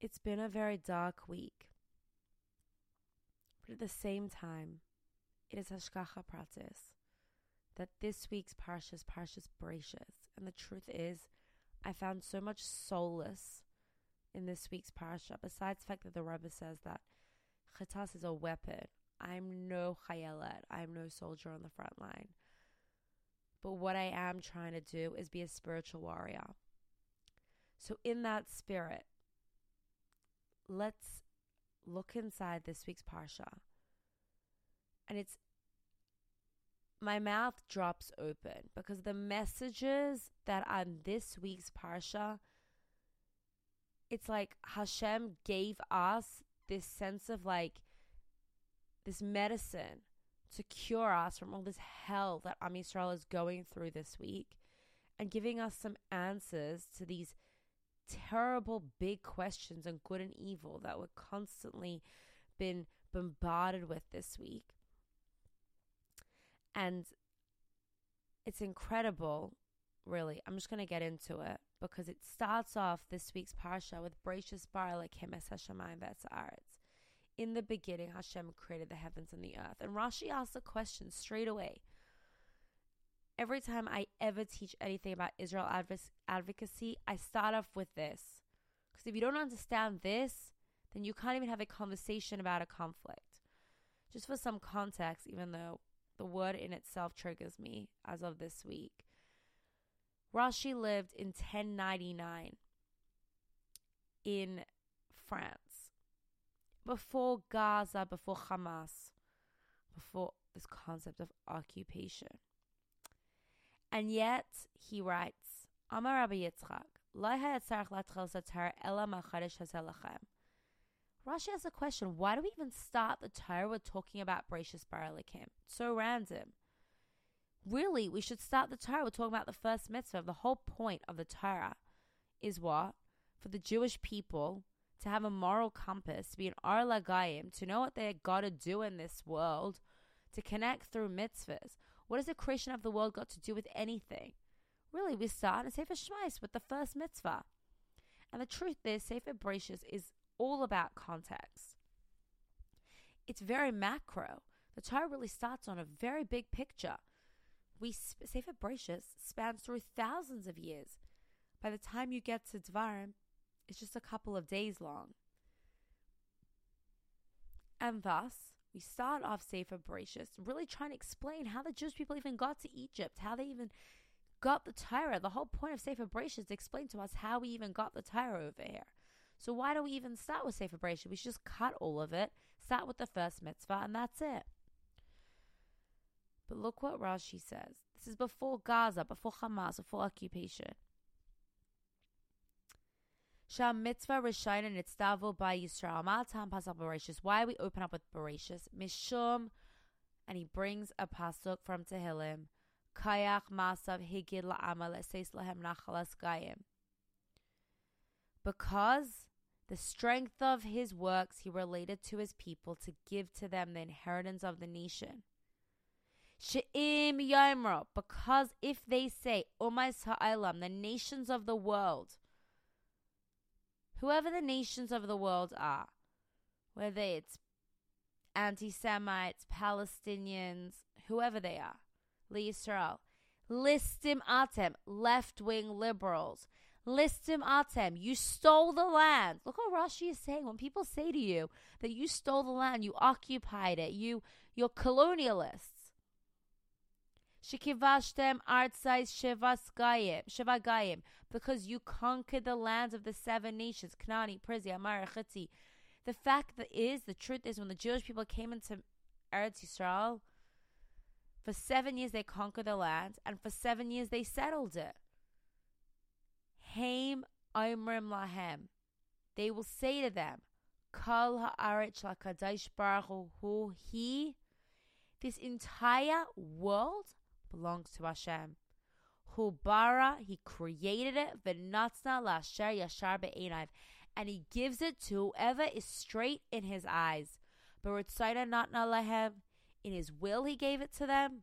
It's been a very dark week. But at the same time, it is Hashgacha Pratis that this week's Parsha is Parshas Bereshis. And the truth is, I found so much solace in this week's Parsha, besides the fact that the Rebbe says that Chitas is a weapon. I'm no chayelet. I'm no soldier on the front line. But what I am trying to do is be a spiritual warrior. So, in that spirit, let's look inside this week's Parsha. And it's my mouth drops open because the messages that on this week's Parsha, it's like Hashem gave us this sense of like this medicine to cure us from all this hell that Am Yisrael is going through this week and giving us some answers to these terrible big questions on good and evil that we're constantly been bombarded with this week. And it's incredible, really. I'm just going to get into it because it starts off this week's parsha with Bereshis bara Elokim es hashamayim v'etzaretz. In the beginning, Hashem created the heavens and the earth. And Rashi asks a question straight away. Every time I ever teach anything about Israel advocacy, I start off with this. Because if you don't understand this, then you can't even have a conversation about a conflict. Just for some context, even though the word in itself triggers me as of this week. Rashi lived in 1099 in France before Gaza, before Hamas, before this concept of occupation. And yet, he writes, Amar Rabbi Yitzchak, Rashi has a question. Why do we even start the Torah with talking about Bereshis bara Elokim? So random. Really, we should start the Torah with talking about the first mitzvah. The whole point of the Torah is what? For the Jewish people to have a moral compass, to be an Ar Lagayim, to know what they got to do in this world, to connect through mitzvahs. What has the creation of the world got to do with anything? Really, we start in Sefer Shmais with the first mitzvah. And the truth is, Sefer Bereshis is all about context. It's very macro. The Torah really starts on a very big picture. We Sefer Bereshis spans through thousands of years. By the time you get to Dvarim, it's just a couple of days long. And thus, we start off Sefer Bereshis, really trying to explain how the Jewish people even got to Egypt, how they even got the Torah. The whole point of Sefer Bereshis is to explain to us how we even got the Torah over here. So why do we even start with Sefer Bereshit? We should just cut all of it, start with the first mitzvah, and that's it. But look what Rashi says. This is before Gaza, before Hamas, before occupation. Sham mitzvah rishayin nitzdavu by Yisrael. Malatam pasuk Bereshis. Why we open up with Bereshis? Mishum, and he brings a pasuk from Tehillim. Kayach masav higid la'amal eseis lahem nachalas gayim. Because the strength of his works he related to his people to give to them the inheritance of the nation. She'im Yomro, because if they say, Umais Ha'alam, the nations of the world, whoever the nations of the world are, whether it's anti Semites, Palestinians, whoever they are, Li Yisrael, listim atem, left wing liberals, Listim atem, you stole the land. Look what Rashi is saying. When people say to you that you stole the land, you occupied it, you you're colonialists. Shikivashtem artsais shivasgayim, shivagayim, because you conquered the lands of the seven nations, Knani, Prizia, Amara. The fact that is, the truth is, when the Jewish people came into Eretz Yisrael, for seven years they conquered the land, and for seven years they settled it. Haim Omrim Lahem. They will say to them, Kal Ha'aretz LaKadosh Baruch Hu He. This entire world belongs to Hashem. Hu bara, He created it, v'natzna la'asher yashar be'enav, and He gives it to whoever is straight in His eyes. But not lahem, in His will He gave it to them,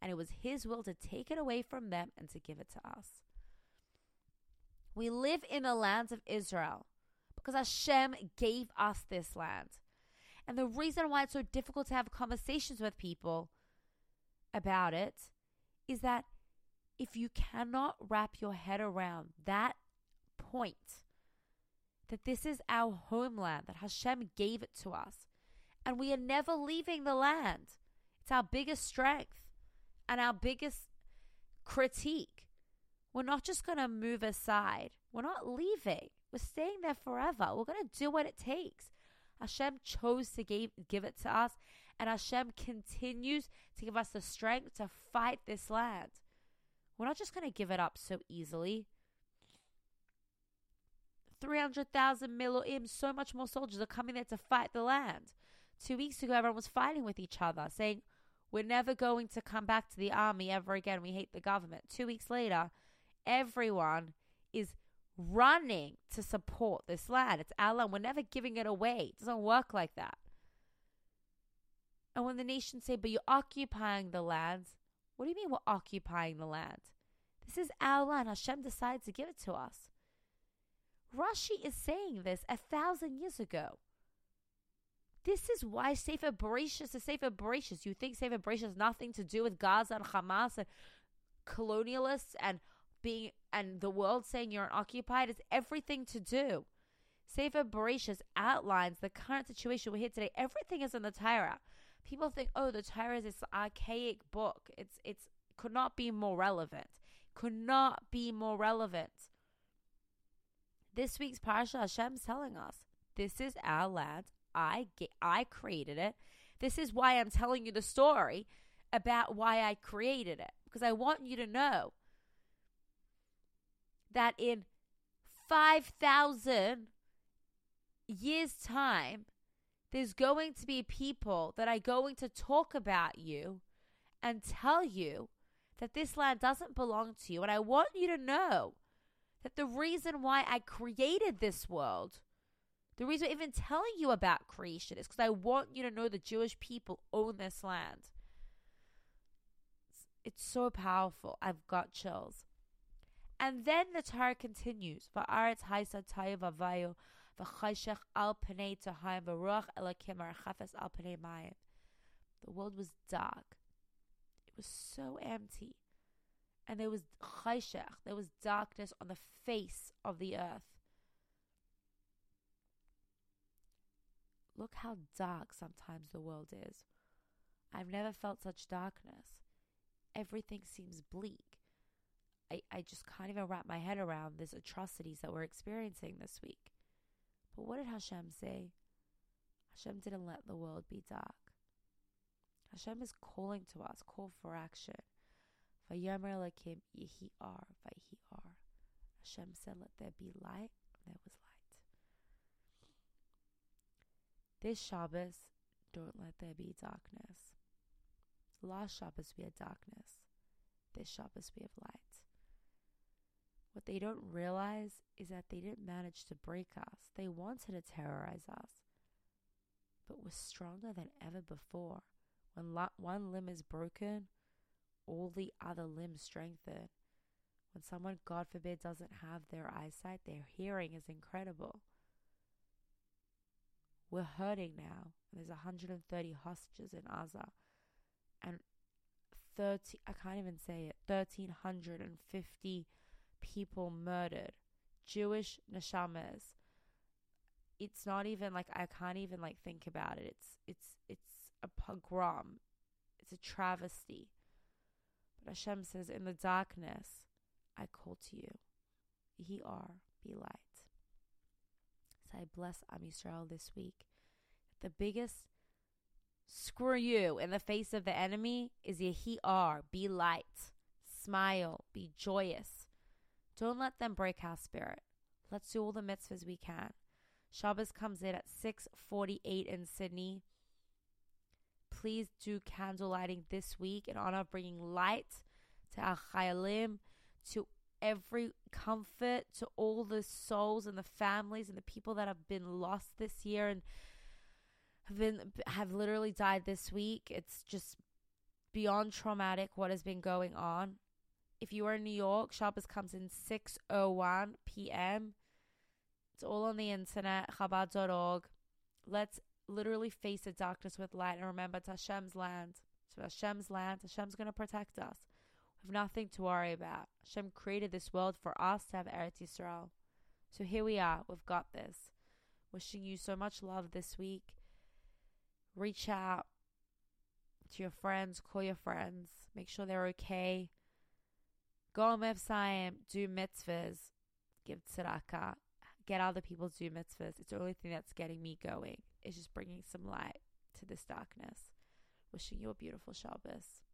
and it was his will to take it away from them and to give it to us. We live in the lands of Israel because Hashem gave us this land. And the reason why it's so difficult to have conversations with people about it is that if you cannot wrap your head around that point, that this is our homeland, that Hashem gave it to us, and we are never leaving the land. It's our biggest strength and our biggest critique. We're not just going to move aside. We're not leaving. We're staying there forever. We're going to do what it takes. Hashem chose to give, give it to us, and Hashem continues to give us the strength to fight this land. We're not just going to give it up so easily. 300,000 Miloim, so much more soldiers are coming there to fight the land. Two weeks ago, everyone was fighting with each other, saying, We're never going to come back to the army ever again. We hate the government. Two weeks later, everyone is running to support this land. It's our land. We're never giving it away. It doesn't work like that. And when the nations say, But you're occupying the land, what do you mean we're occupying the land? This is our land. Hashem decided to give it to us. Rashi is saying this a thousand years ago. This is why Sefer Bereshis is Sefer Bereshis. You think Sefer Bereshis has nothing to do with Gaza and Hamas and colonialists and being and the world saying you're unoccupied? is everything to do. Sefer Bereshis outlines the current situation we're here today. Everything is in the Torah. People think, oh, the Torah is this archaic book. It's it's could not be more relevant. Could not be more relevant. This week's Parsha Hashem's telling us this is our land. I get, I created it. This is why I'm telling you the story about why I created it because I want you to know that in 5,000 years' time, there's going to be people that are going to talk about you and tell you that this land doesn't belong to you. And I want you to know that the reason why I created this world, the reason I'm even telling you about creation is because I want you to know the Jewish people own this land. It's, it's so powerful. I've got chills. And then the Torah continues. Va'aretz haisa v'chayshech al pnei v'ruach elakim al pnei mayim. The world was dark. It was so empty and there was chayshech, there was darkness on the face of the earth. Look how dark sometimes the world is. I've never felt such darkness. Everything seems bleak. I, I just can't even wrap my head around these atrocities that we're experiencing this week. But what did Hashem say? Hashem didn't let the world be dark. Hashem is calling to us, call for action. Vayomer Elokim Yehi Ar Vayhi. Hashem said, "Let there be light," and there was light. This Shabbos, don't let there be darkness. Last Shabbos we had darkness. This Shabbos we have light. What they don't realize is that they didn't manage to break us. They wanted to terrorize us, but we're stronger than ever before. When one limb is broken, all the other limbs strengthen. When someone, God forbid, doesn't have their eyesight, their hearing is incredible. We're hurting now. And There's 130 hostages in Gaza. And 30, I can't even say it, 1,350 people murdered. Jewish neshamas. It's not even like I can't even like think about it. It's it's it's a pogrom. It's a travesty. But Hashem says, In the darkness, I call to you. Ye are, be light. So I bless Am Yisrael this week. The biggest screw you in the face of the enemy is Yehi are, be light, smile, be joyous. Don't let them break our spirit. Let's do all the mitzvahs we can. Shabbos comes in at 6:48 in Sydney please do candle lighting this week in honor of bringing light to our chayalim, to every comfort, to all the souls and the families and the people that have been lost this year and have been have literally died this week. It's just beyond traumatic what has been going on. If you are in New York, Shabbos comes in 6.01 p.m. It's all on the internet, chabad.org. Let's literally face the darkness with light and remember it's Hashem's land. It's Hashem's land. Hashem's going to protect us. We have nothing to worry about. Hashem created this world for us to have Eretz Yisrael. So here we are. We've got this. Wishing you so much love this week. Reach out to your friends, call your friends, make sure they're okay. Go on website, do mitzvahs, give tzedakah, get other people to do mitzvahs. It's the only thing that's getting me going. It's just bringing some light to this darkness. Wishing you a beautiful Shabbos.